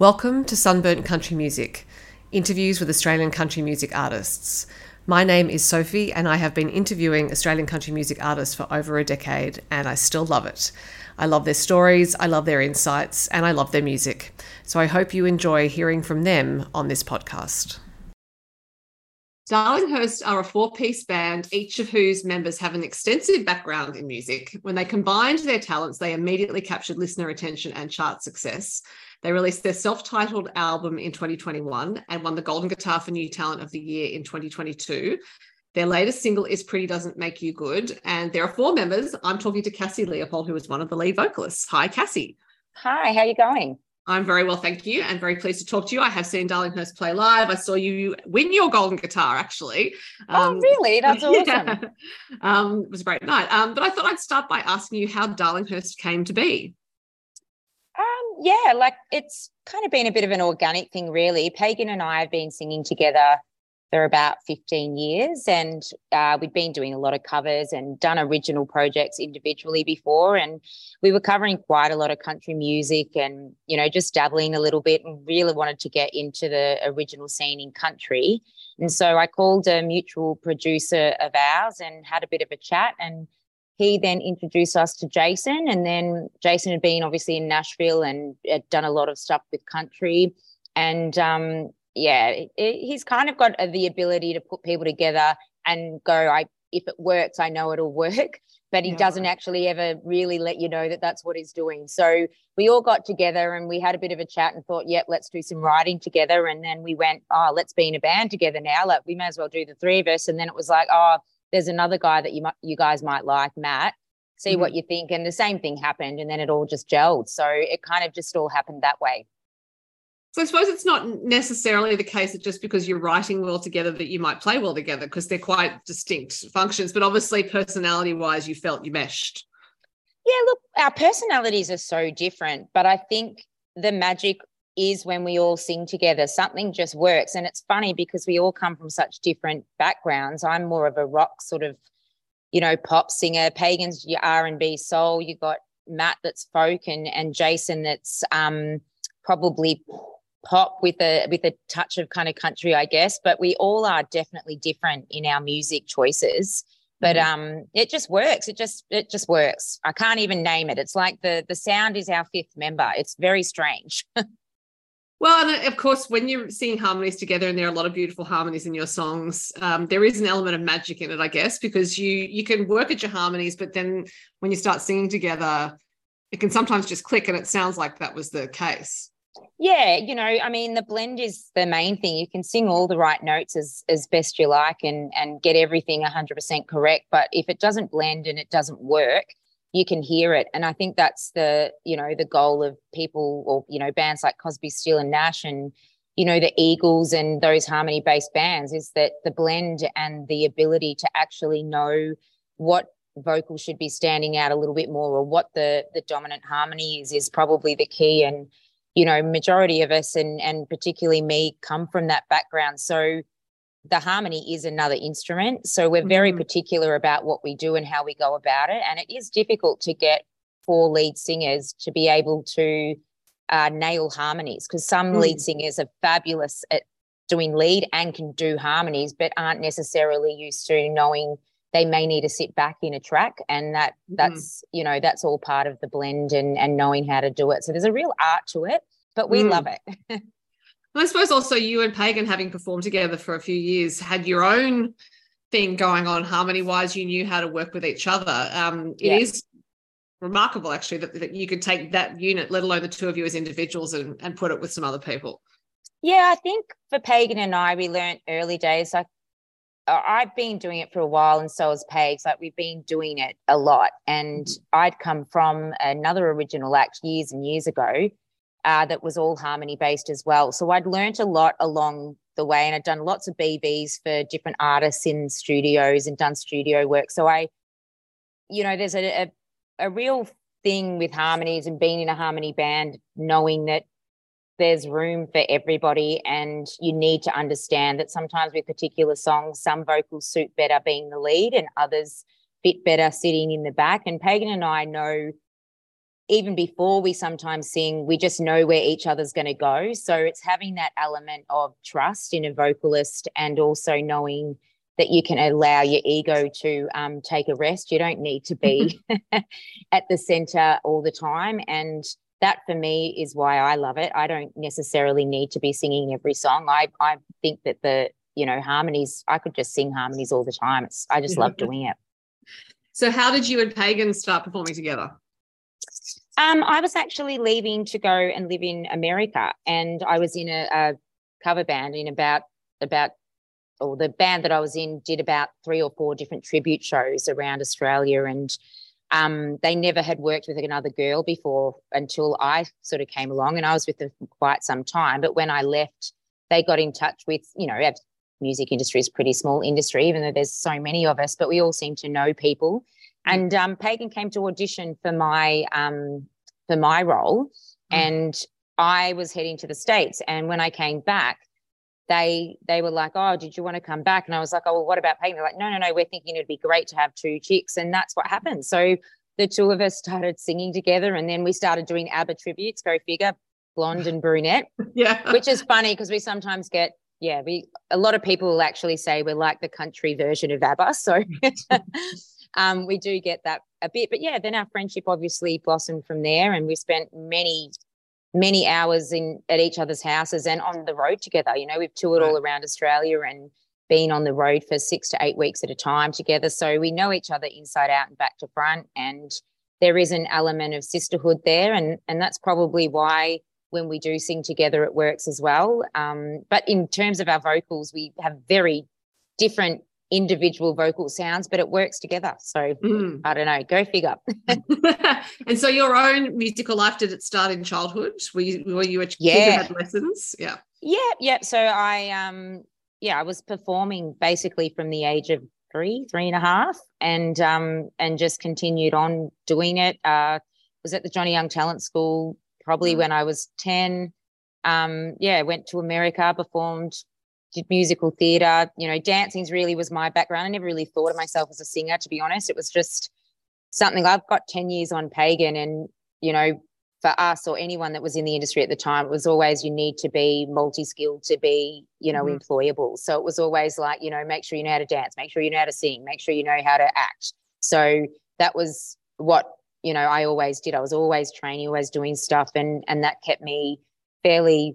Welcome to Sunburnt Country Music, interviews with Australian country music artists. My name is Sophie, and I have been interviewing Australian country music artists for over a decade, and I still love it. I love their stories, I love their insights, and I love their music. So I hope you enjoy hearing from them on this podcast. Darlinghurst are a four piece band, each of whose members have an extensive background in music. When they combined their talents, they immediately captured listener attention and chart success. They released their self titled album in 2021 and won the Golden Guitar for New Talent of the Year in 2022. Their latest single is Pretty Doesn't Make You Good. And there are four members. I'm talking to Cassie Leopold, who is one of the lead vocalists. Hi, Cassie. Hi, how are you going? I'm very well, thank you, and very pleased to talk to you. I have seen Darlinghurst play live. I saw you win your golden guitar, actually. Oh, um, oh, really? That's awesome. Yeah. Um, it was a great night. Um, but I thought I'd start by asking you how Darlinghurst came to be. Um, yeah, like it's kind of been a bit of an organic thing, really. Pagan and I have been singing together for about 15 years and uh, we'd been doing a lot of covers and done original projects individually before and we were covering quite a lot of country music and you know just dabbling a little bit and really wanted to get into the original scene in country and so i called a mutual producer of ours and had a bit of a chat and he then introduced us to jason and then jason had been obviously in nashville and had done a lot of stuff with country and um, yeah, it, he's kind of got the ability to put people together and go, I if it works, I know it'll work. But he yeah. doesn't actually ever really let you know that that's what he's doing. So we all got together and we had a bit of a chat and thought, yep, let's do some writing together. And then we went, oh, let's be in a band together now. Like we may as well do the three of us. And then it was like, oh, there's another guy that you might, you guys might like, Matt. See mm-hmm. what you think. And the same thing happened. And then it all just gelled. So it kind of just all happened that way. So I suppose it's not necessarily the case that just because you're writing well together that you might play well together because they're quite distinct functions. But obviously, personality wise, you felt you meshed. Yeah, look, our personalities are so different, but I think the magic is when we all sing together. Something just works. And it's funny because we all come from such different backgrounds. I'm more of a rock sort of, you know, pop singer. Pagans, your R&B soul. You got Matt that's folk and and Jason that's um probably pop with a with a touch of kind of country, I guess. But we all are definitely different in our music choices. But mm-hmm. um, it just works. It just it just works. I can't even name it. It's like the the sound is our fifth member. It's very strange. Well, and of course, when you're singing harmonies together, and there are a lot of beautiful harmonies in your songs, um, there is an element of magic in it, I guess, because you you can work at your harmonies, but then when you start singing together, it can sometimes just click, and it sounds like that was the case. Yeah you know i mean the blend is the main thing. You can sing all the right notes as as best you like and and get everything 100% correct but if it doesn't blend and it doesn't work you can hear it. And i think that's the you know the goal of people or you know bands like Crosby Stills and Nash and you know the eagles and those harmony based bands is that the blend and the ability to actually know what vocal should be standing out a little bit more or what the the dominant harmony is is probably the key. And you know majority of us and and particularly me come from that background. So the harmony is another instrument so we're very mm-hmm. particular about what we do and how we go about it and it is difficult to get four lead singers to be able to uh, nail harmonies because some mm. lead singers are fabulous at doing lead and can do harmonies but aren't necessarily used to knowing they may need to sit back in a track and that mm-hmm. that's mm. you know that's all part of the blend and and knowing how to do it so there's a real art to it but we mm. love it i suppose also you and pagan having performed together for a few years had your own thing going on harmony wise you knew how to work with each other um, It yeah. is remarkable actually that, that you could take that unit let alone the two of you as individuals and, and put it with some other people yeah, I think for Pagan and I, we learned early days. Like I've been doing it for a while, and so has Pags. Like we've been doing it a lot. And mm-hmm. I'd come from another original act years and years ago uh, that was all harmony based as well. So I'd learned a lot along the way, and I'd done lots of BBs for different artists in studios and done studio work. So I, you know, there's a, a, a real thing with harmonies and being in a harmony band, knowing that there's room for everybody and you need to understand that sometimes with particular songs some vocals suit better being the lead and others fit better sitting in the back and pagan and i know even before we sometimes sing, we just know where each other's going to go. So it's having that element of trust in a vocalist and also knowing that you can allow your ego to um, take a rest. You don't need to be at the center all the time. And that for me is why I love it. I don't necessarily need to be singing every song. I, I think that the, you know, harmonies, I could just sing harmonies all the time. It's, I just love doing it. So, how did you and Pagan start performing together? Um, I was actually leaving to go and live in America, and I was in a, a cover band in about about or the band that I was in did about three or four different tribute shows around Australia, and um, they never had worked with another girl before until I sort of came along, and I was with them for quite some time. But when I left, they got in touch with you know, music industry is pretty small industry, even though there's so many of us, but we all seem to know people. And um, Pagan came to audition for my um, for my role, mm. and I was heading to the states. And when I came back, they they were like, "Oh, did you want to come back?" And I was like, "Oh, well, what about Pagan?" They're like, "No, no, no. We're thinking it'd be great to have two chicks," and that's what happened. So the two of us started singing together, and then we started doing ABBA tributes. Go figure, blonde and brunette. yeah, which is funny because we sometimes get yeah, we a lot of people will actually say we're like the country version of ABBA. So um, we do get that a bit. But yeah, then our friendship obviously blossomed from there, and we spent many, many hours in at each other's houses and on the road together. You know, we've toured right. all around Australia and been on the road for six to eight weeks at a time together. So we know each other inside out and back to front. And there is an element of sisterhood there. And and that's probably why when we do sing together, it works as well. Um, but in terms of our vocals, we have very different individual vocal sounds, but it works together. So mm. I don't know, go figure. and so your own musical life did it start in childhood? Were you were you a kid yeah. who had lessons? Yeah. Yeah, yeah. So I um yeah, I was performing basically from the age of three, three and a half, and um and just continued on doing it. Uh was at the Johnny Young Talent School probably mm. when I was 10. Um, yeah, went to America, performed did musical theatre. You know, dancing's really was my background. I never really thought of myself as a singer, to be honest. It was just something I've got 10 years on pagan. And, you know, for us or anyone that was in the industry at the time, it was always you need to be multi skilled to be, you know, mm-hmm. employable. So it was always like, you know, make sure you know how to dance, make sure you know how to sing, make sure you know how to act. So that was what, you know, I always did. I was always training, always doing stuff. And, and that kept me fairly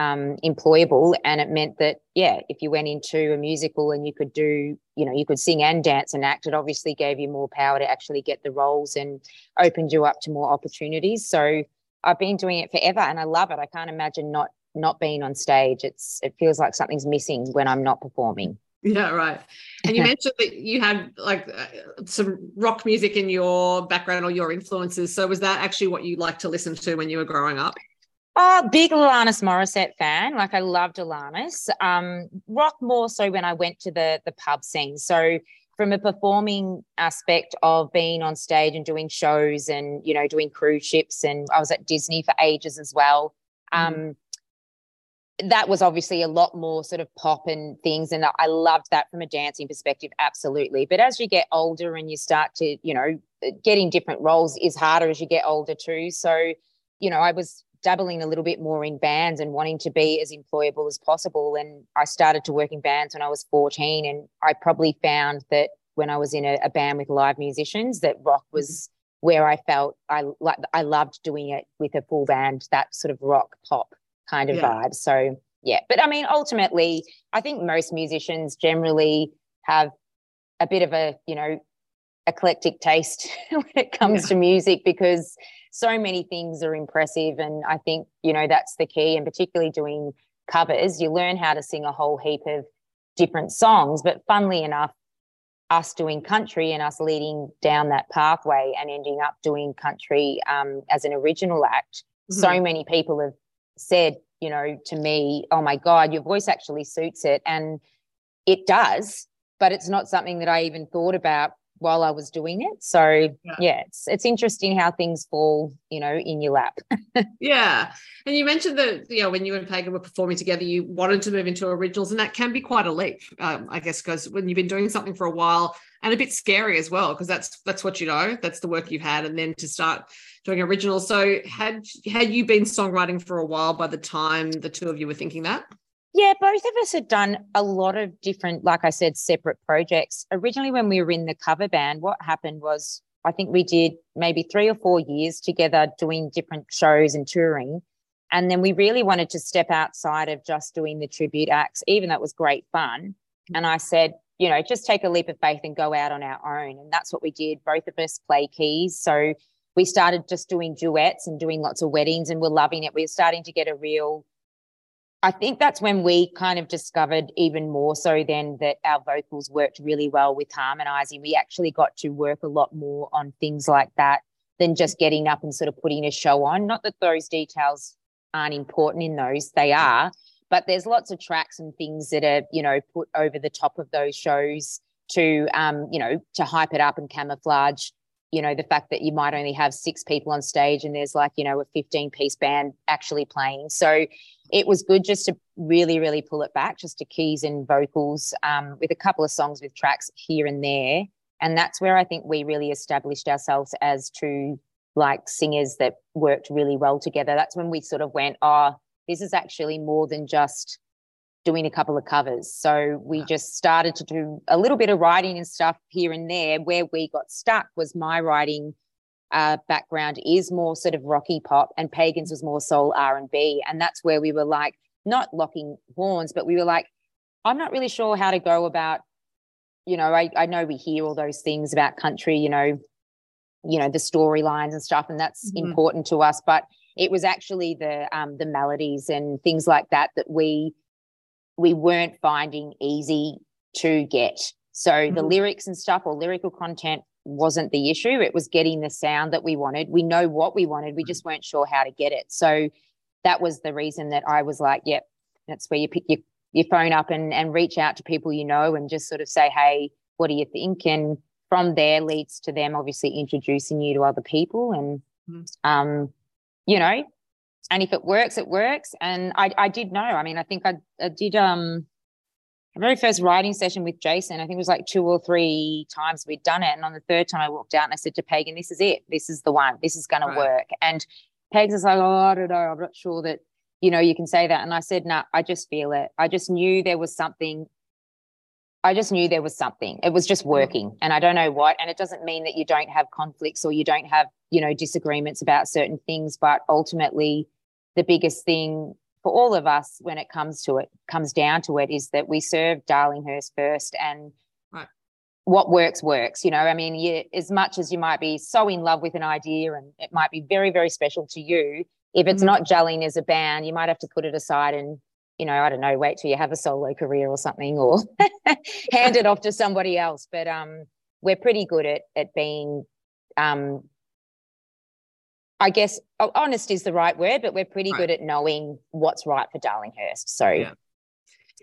um, employable. And it meant that, yeah, if you went into a musical and you could do, you know, you could sing and dance and act, it obviously gave you more power to actually get the roles and opened you up to more opportunities. So I've been doing it forever and I love it. I can't imagine not not being on stage. It's it feels like something's missing when I'm not performing. Yeah, right. And you mentioned that you had like uh, some rock music in your background or your influences. So was that actually what you liked to listen to when you were growing up? Oh, big Alanis Morissette fan. Like I loved Alanis. Um, rock more so when I went to the the pub scene. So from a performing aspect of being on stage and doing shows and you know doing cruise ships and I was at Disney for ages as well. Mm-hmm. Um, that was obviously a lot more sort of pop and things and i loved that from a dancing perspective absolutely but as you get older and you start to you know getting different roles is harder as you get older too so you know i was dabbling a little bit more in bands and wanting to be as employable as possible. And I started to work in bands when I was 14. And I probably found that when I was in a, a band with live musicians, that rock was mm-hmm. where I felt I like I loved doing it with a full band, that sort of rock pop kind of yeah. vibe. So yeah. But I mean, ultimately, I think most musicians generally have a bit of a, you know, eclectic taste when it comes yeah. to music because so many things are impressive. And I think, you know, that's the key. And particularly doing covers, you learn how to sing a whole heap of different songs. But funnily enough, us doing country and us leading down that pathway and ending up doing country um, as an original act, mm-hmm. so many people have said, you know, to me, oh my God, your voice actually suits it. And it does, but it's not something that I even thought about while I was doing it. So yeah. yeah, it's it's interesting how things fall, you know, in your lap. yeah. And you mentioned that, you know, when you and Pagan were performing together, you wanted to move into originals, and that can be quite a leap, um, I guess, because when you've been doing something for a while and a bit scary as well, because that's that's what you know, that's the work you've had, and then to start doing originals. So had had you been songwriting for a while by the time the two of you were thinking that? Yeah, both of us had done a lot of different, like I said, separate projects. Originally, when we were in the cover band, what happened was I think we did maybe three or four years together doing different shows and touring. And then we really wanted to step outside of just doing the tribute acts, even though it was great fun. Mm. And I said, you know, just take a leap of faith and go out on our own. And that's what we did. Both of us play keys. So we started just doing duets and doing lots of weddings and we're loving it. We we're starting to get a real I think that's when we kind of discovered even more so then that our vocals worked really well with harmonizing. We actually got to work a lot more on things like that than just getting up and sort of putting a show on. Not that those details aren't important in those, they are, but there's lots of tracks and things that are, you know, put over the top of those shows to, um, you know, to hype it up and camouflage you know the fact that you might only have six people on stage and there's like you know a 15 piece band actually playing. So it was good just to really really pull it back just to keys and vocals um, with a couple of songs with tracks here and there. And that's where i think we really established ourselves as two like singers that worked really well together. That's when we sort of went oh this is actually more than just doing a couple of covers. So we just started to do a little bit of writing and stuff here and there. Where we got stuck was my writing uh, background is more sort of rocky pop, and Pagans was more soul R and B, and that's where we were like not locking horns, but we were like, I'm not really sure how to go about. You know, I, I know we hear all those things about country, you know, you know the storylines and stuff, and that's mm-hmm. important to us. But it was actually the um, the melodies and things like that that we we weren't finding easy to get. So mm-hmm. the lyrics and stuff or lyrical content wasn't the issue. It was getting the sound that we wanted. We know what we wanted. We just weren't sure how to get it. So that was the reason that I was like, yep, that's where you pick your, your phone up and, and reach out to people you know and just sort of say, hey, what do you think? And from there leads to them obviously introducing you to other people and mm-hmm. um, you know, and if it works, it works. And I, I did know. I mean, I think I, I did um a very first writing session with Jason. I think it was like two or three times we'd done it. And on the third time, I walked out and I said to Pagan, "This is it. This is the one. This is going right. to work." And Pagan's like, "Oh, I don't know. I'm not sure that." You know, you can say that. And I said, no, nah, I just feel it. I just knew there was something I just knew there was something. It was just mm. working. And I don't know what. And it doesn't mean that you don't have conflicts or you don't have, you know, disagreements about certain things. But ultimately, the biggest thing for all of us when it comes to it comes down to it is that we serve Darlinghurst first and right. what works works you know i mean you, as much as you might be so in love with an idea and it might be very very special to you if it's mm-hmm. not gelling as a band you might have to put it aside and you know i don't know wait till you have a solo career or something or hand it off to somebody else but um we're pretty good at at being um I guess honest is the right word, but we're pretty right. good at knowing what's right for Darlinghurst. So, yeah.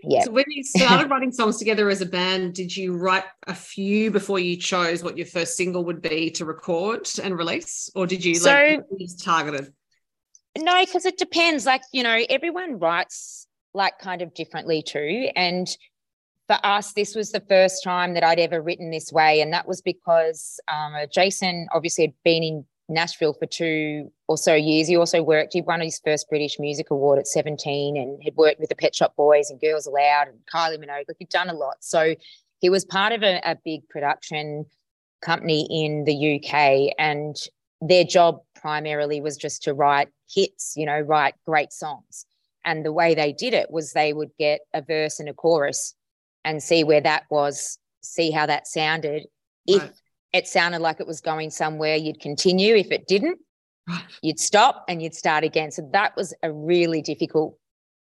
yeah. So, when you started writing songs together as a band, did you write a few before you chose what your first single would be to record and release, or did you so, like targeted? No, because it depends. Like you know, everyone writes like kind of differently too, and for us, this was the first time that I'd ever written this way, and that was because um, Jason obviously had been in Nashville for two or so years. He also worked, he won his first British Music Award at 17 and had worked with the Pet Shop Boys and Girls Aloud and Kylie Minogue. Like he'd done a lot. So he was part of a, a big production company in the UK and their job primarily was just to write hits, you know, write great songs. And the way they did it was they would get a verse and a chorus and see where that was, see how that sounded. If it sounded like it was going somewhere, you'd continue. If it didn't, you'd stop and you'd start again. So that was a really difficult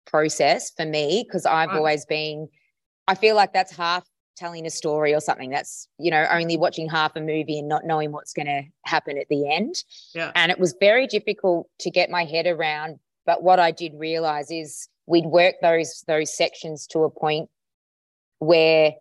process for me because I've right. always been, I feel like that's half telling a story or something. That's, you know, only watching half a movie and not knowing what's going to happen at the end. Yeah. And it was very difficult to get my head around. But what I did realize is we'd work those those sections to a point where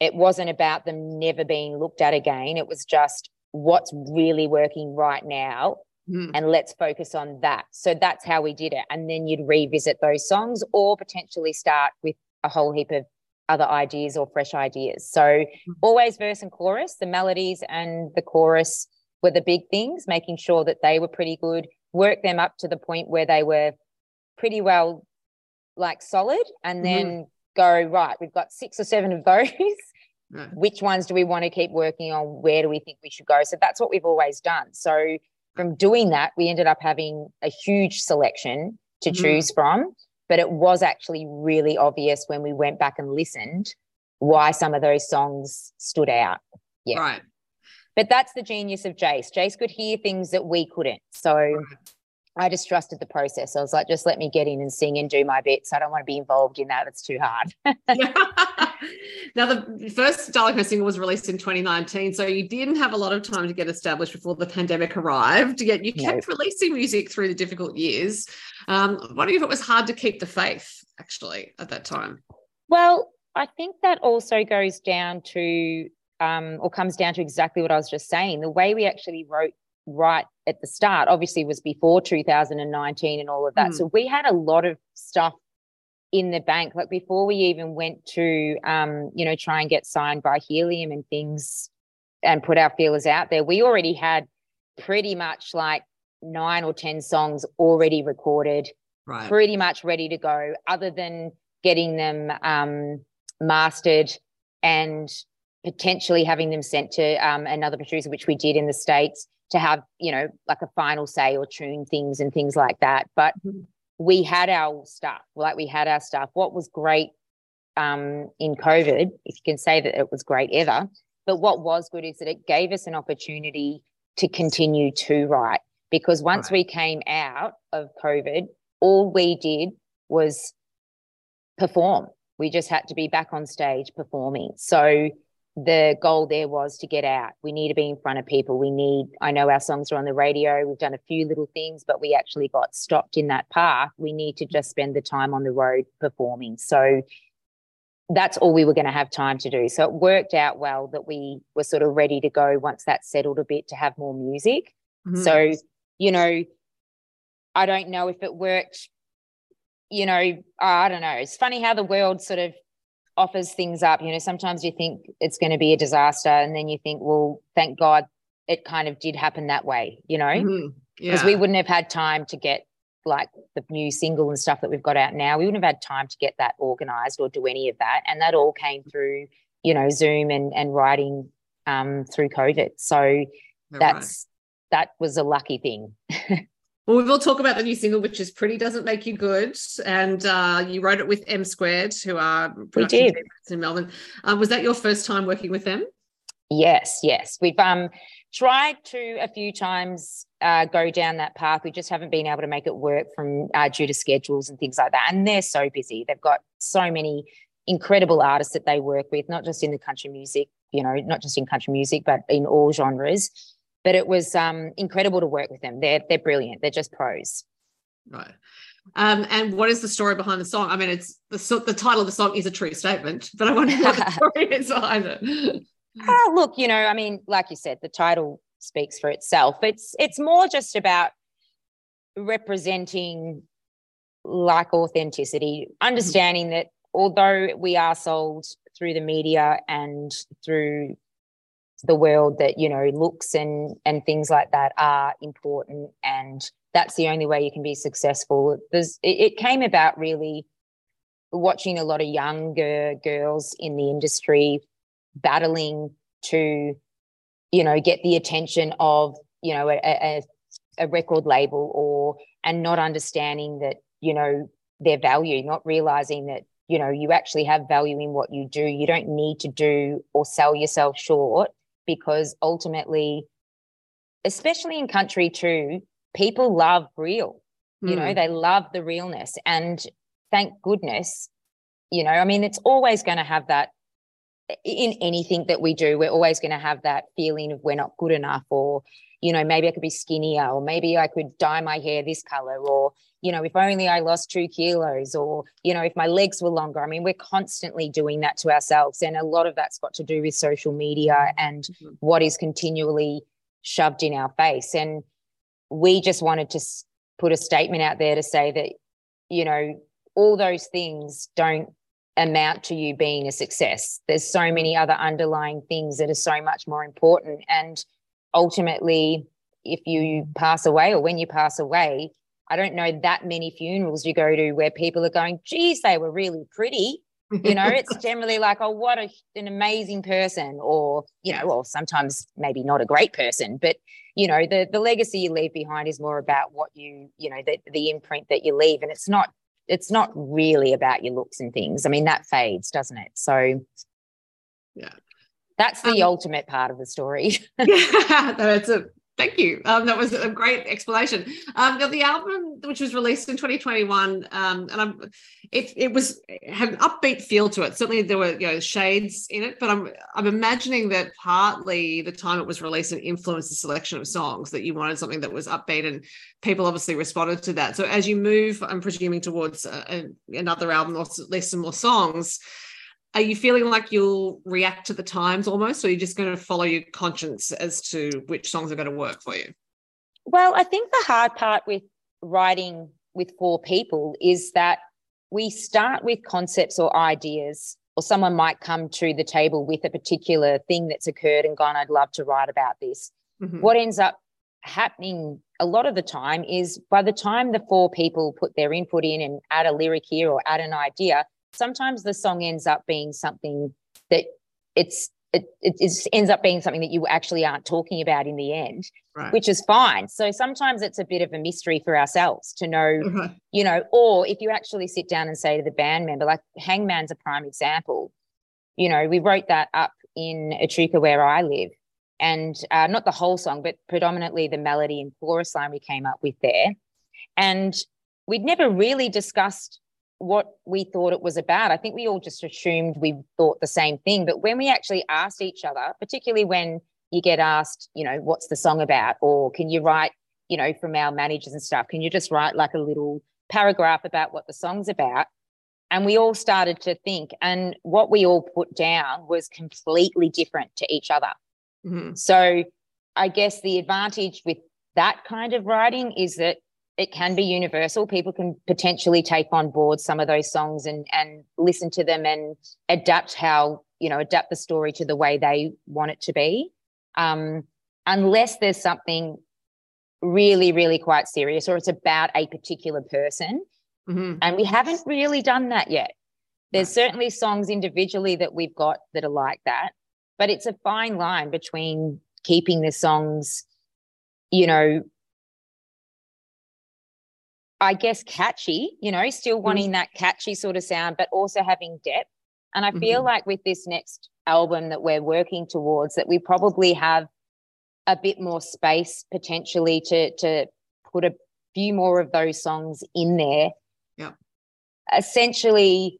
it wasn't about them never being looked at again. It was just what's really working right now. Mm. And let's focus on that. So that's how we did it. And then you'd revisit those songs or potentially start with a whole heap of other ideas or fresh ideas. So mm. always verse and chorus, the melodies and the chorus were the big things, making sure that they were pretty good, work them up to the point where they were pretty well like solid and mm-hmm. then mm go, right, we've got six or seven of those. Right. Which ones do we want to keep working on? Where do we think we should go? So that's what we've always done. So from doing that, we ended up having a huge selection to mm choose from. But it was actually really obvious when we went back and listened why some of those songs stood out. Yeah. Right. But that's the genius of Jace. Jace could hear things that we couldn't. So right. I just trusted the process. I was like, just let me get in and sing and do my bits. I don't want to be involved in that. It's too hard. now, the first Darling single was released in 2019. So you didn't have a lot of time to get established before the pandemic arrived, yet you kept releasing music through the difficult years. Um, do you if it was hard to keep the faith, actually, at that time? Well, I think that also goes down to um, or comes down to exactly what I was just saying. The way we actually wrote right at the start, obviously, was before 2019 and all of that. Mm. So we had a lot of stuff in the bank. Like before we even went to, um, you know, try and get signed by Helium and things and put our feelers out there, we already had pretty much like nine or 10 songs already recorded, right. pretty much ready to go, other than getting them um, mastered and potentially having them sent to um, another producer, which we did in the States, to have, you know, like a final say or tune things and things like that. But mm-hmm. we had our stuff, like we had our stuff. What was great um, in COVID, if you can say that it was great ever, but what was good is that it gave us an opportunity to continue to write. Because once right. we came out of COVID, all we did was perform. We just had to be back on stage performing. So the goal there was to get out. We need to be in front of people. We need, I know our songs are on the radio. We've done a few little things, but we actually got stopped in that path. We need to just spend the time on the road performing. So that's all we were going to have time to do. So it worked out well that we were sort of ready to go once that settled a bit to have more music. Mm-hmm. So, you know, I don't know if it worked, you know, I don't know. It's funny how the world sort of offers things up. You know, sometimes you think it's going to be a disaster, and then you think, well, thank God it kind of did happen that way, you know, because mm-hmm. yeah. we wouldn't have had time to get like the new single and stuff that we've got out now. We wouldn't have had time to get that organized or do any of that. And that all came through, you know, Zoom and, and writing um, through COVID. So that's, right. that was a lucky thing. Well, we will talk about the new single, which is "Pretty Doesn't Make You Good," and uh, you wrote it with M Squared, who are production in Melbourne. Um, was that your first time working with them? Yes, yes. We've um, tried to a few times uh, go down that path. We just haven't been able to make it work from uh, due to schedules and things like that. And they're so busy. They've got so many incredible artists that they work with, not just in the country music, you know, not just in country music, but in all genres but it was um, incredible to work with them. They're they're brilliant. They're just pros. Right. Um, and what is the story behind the song? I mean, it's the the title of the song is a true statement, but I wonder what the story is behind it. Oh, look, you know, I mean, like you said, the title speaks for itself. It's it's more just about representing like authenticity, understanding that although we are sold through the media and through the world that you know looks and and things like that are important and that's the only way you can be successful. There's it, it came about really watching a lot of younger girls in the industry battling to you know get the attention of you know a, a, a record label or and not understanding that you know their value not realizing that you know you actually have value in what you do. You don't need to do or sell yourself short because ultimately, especially in country too, people love real. Mm. You know, hmm. they love the realness. And thank goodness, you know, I mean, it's always going to have that in anything that we do. We're always going to have that feeling of we're not good enough, or, you know, maybe I could be skinnier, or maybe I could dye my hair this color, or, you know, if only I lost two kilos, or, you know, if my legs were longer. I mean, we're constantly doing that to ourselves. And a lot of that's got to do with social media and mm-hmm. what is continually shoved in our face. And we just wanted to put a statement out there to say that, you know, all those things don't amount to you being a success. There's so many other underlying things that are so much more important. And ultimately, if you pass away or when you pass away, I don't know that many funerals you go to where people are going, geez, they were really pretty. You know, it's generally like, oh, what a, an amazing person, or, you know, or sometimes maybe not a great person, but, you know, the, the legacy you leave behind is more about what you, you know, the, the imprint that you leave. And it's not, it's not really about your looks and things. I mean, that fades, doesn't it? So, yeah. That's the um, ultimate part of the story. yeah, that's a Thank you. Um, that was a great explanation. Um, the album, which was released in 2021, um, and I'm, it it was it had an upbeat feel to it. Certainly, there were you know shades in it, but I'm I'm imagining that partly the time it was released and influenced the selection of songs that you wanted something that was upbeat, and people obviously responded to that. So as you move, I'm presuming towards a, a, another album or less and more songs are you feeling like you'll react to the times almost or you're you just going to follow your conscience as to which songs are going to work for you well i think the hard part with writing with four people is that we start with concepts or ideas or someone might come to the table with a particular thing that's occurred and gone i'd love to write about this mm-hmm. what ends up happening a lot of the time is by the time the four people put their input in and add a lyric here or add an idea sometimes the song ends up being something that it's it, it ends up being something that you actually aren't talking about in the end, right. which is fine. So sometimes it's a bit of a mystery for ourselves to know, uh-huh. you know, or if you actually sit down and say to the band member, like Hangman's a prime example, you know, we wrote that up in Echuca where I live. And uh, not the whole song, but predominantly the melody and chorus line we came up with there. And we'd never really discussed what we thought it was about. I think we all just assumed we thought the same thing. But when we actually asked each other, particularly when you get asked, you know, what's the song about? Or can you write, you know, from our managers and stuff, can you just write like a little paragraph about what the song's about? And we all started to think, and what we all put down was completely different to each other. Mm-hmm. So I guess the advantage with that kind of writing is that it can be universal. People can potentially take on board some of those songs and and listen to them and adapt how you know adapt the story to the way they want it to be. Um, unless there's something really, really quite serious, or it's about a particular person, mm-hmm. and we haven't really done that yet. There's certainly songs individually that we've got that are like that, but it's a fine line between keeping the songs, you know, I guess, catchy, you know, still mm-hmm. wanting that catchy sort of sound, but also having depth. And I feel mm-hmm. like with this next album that we're working towards, that we probably have a bit more space potentially to to put a few more of those songs in there. Yeah. Essentially,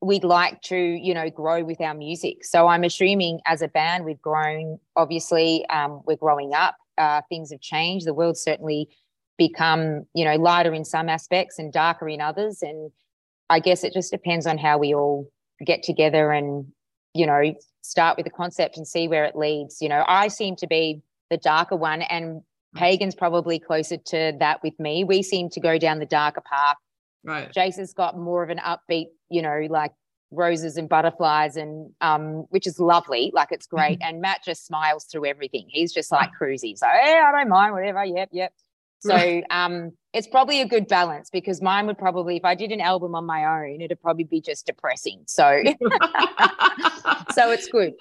we'd like to, you know, grow with our music. So I'm assuming as a band, we've grown. Obviously, um, we're growing up. Uh, things have changed. The world certainly become you know lighter in some aspects and darker in others. And i guess it just depends on how we all get together and you know start with the concept and see where it leads. You know i seem to be the darker one and pagan's probably closer to that with me. We seem to go down the darker path. Right. Jason's got more of an upbeat you know like roses and butterflies and um which is lovely like it's great. And matt just smiles through everything. He's just like cruisy so yeah i don't mind whatever. Yep yep so um, it's probably a good balance because mine would probably, if I did an album on my own, it'd probably be just depressing. So, so it's good.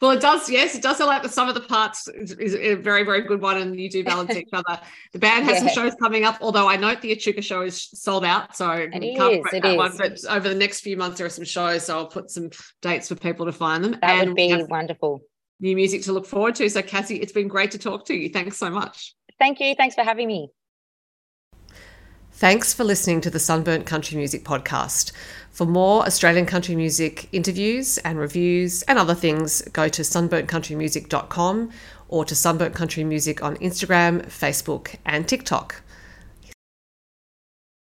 Well, it does. Yes, it does sound like the sum of the parts is, is, a very, very good one, and you do balance each other. The band has yeah. some shows coming up, although I note the Echuca show is sold out, so it can't is, it that is. one. But over the next few months, there are some shows, so I'll put some dates for people to find them. That and would be wonderful. New music to look forward to. So, Cassie, it's been great to talk to you. Thanks so much. Thank you. Thanks for having me. Thanks for listening to the Sunburnt Country Music Podcast. For more Australian country music interviews and reviews and other things, go to sunburntcountrymusic.com or to Sunburnt Country Music on Instagram, Facebook, and TikTok.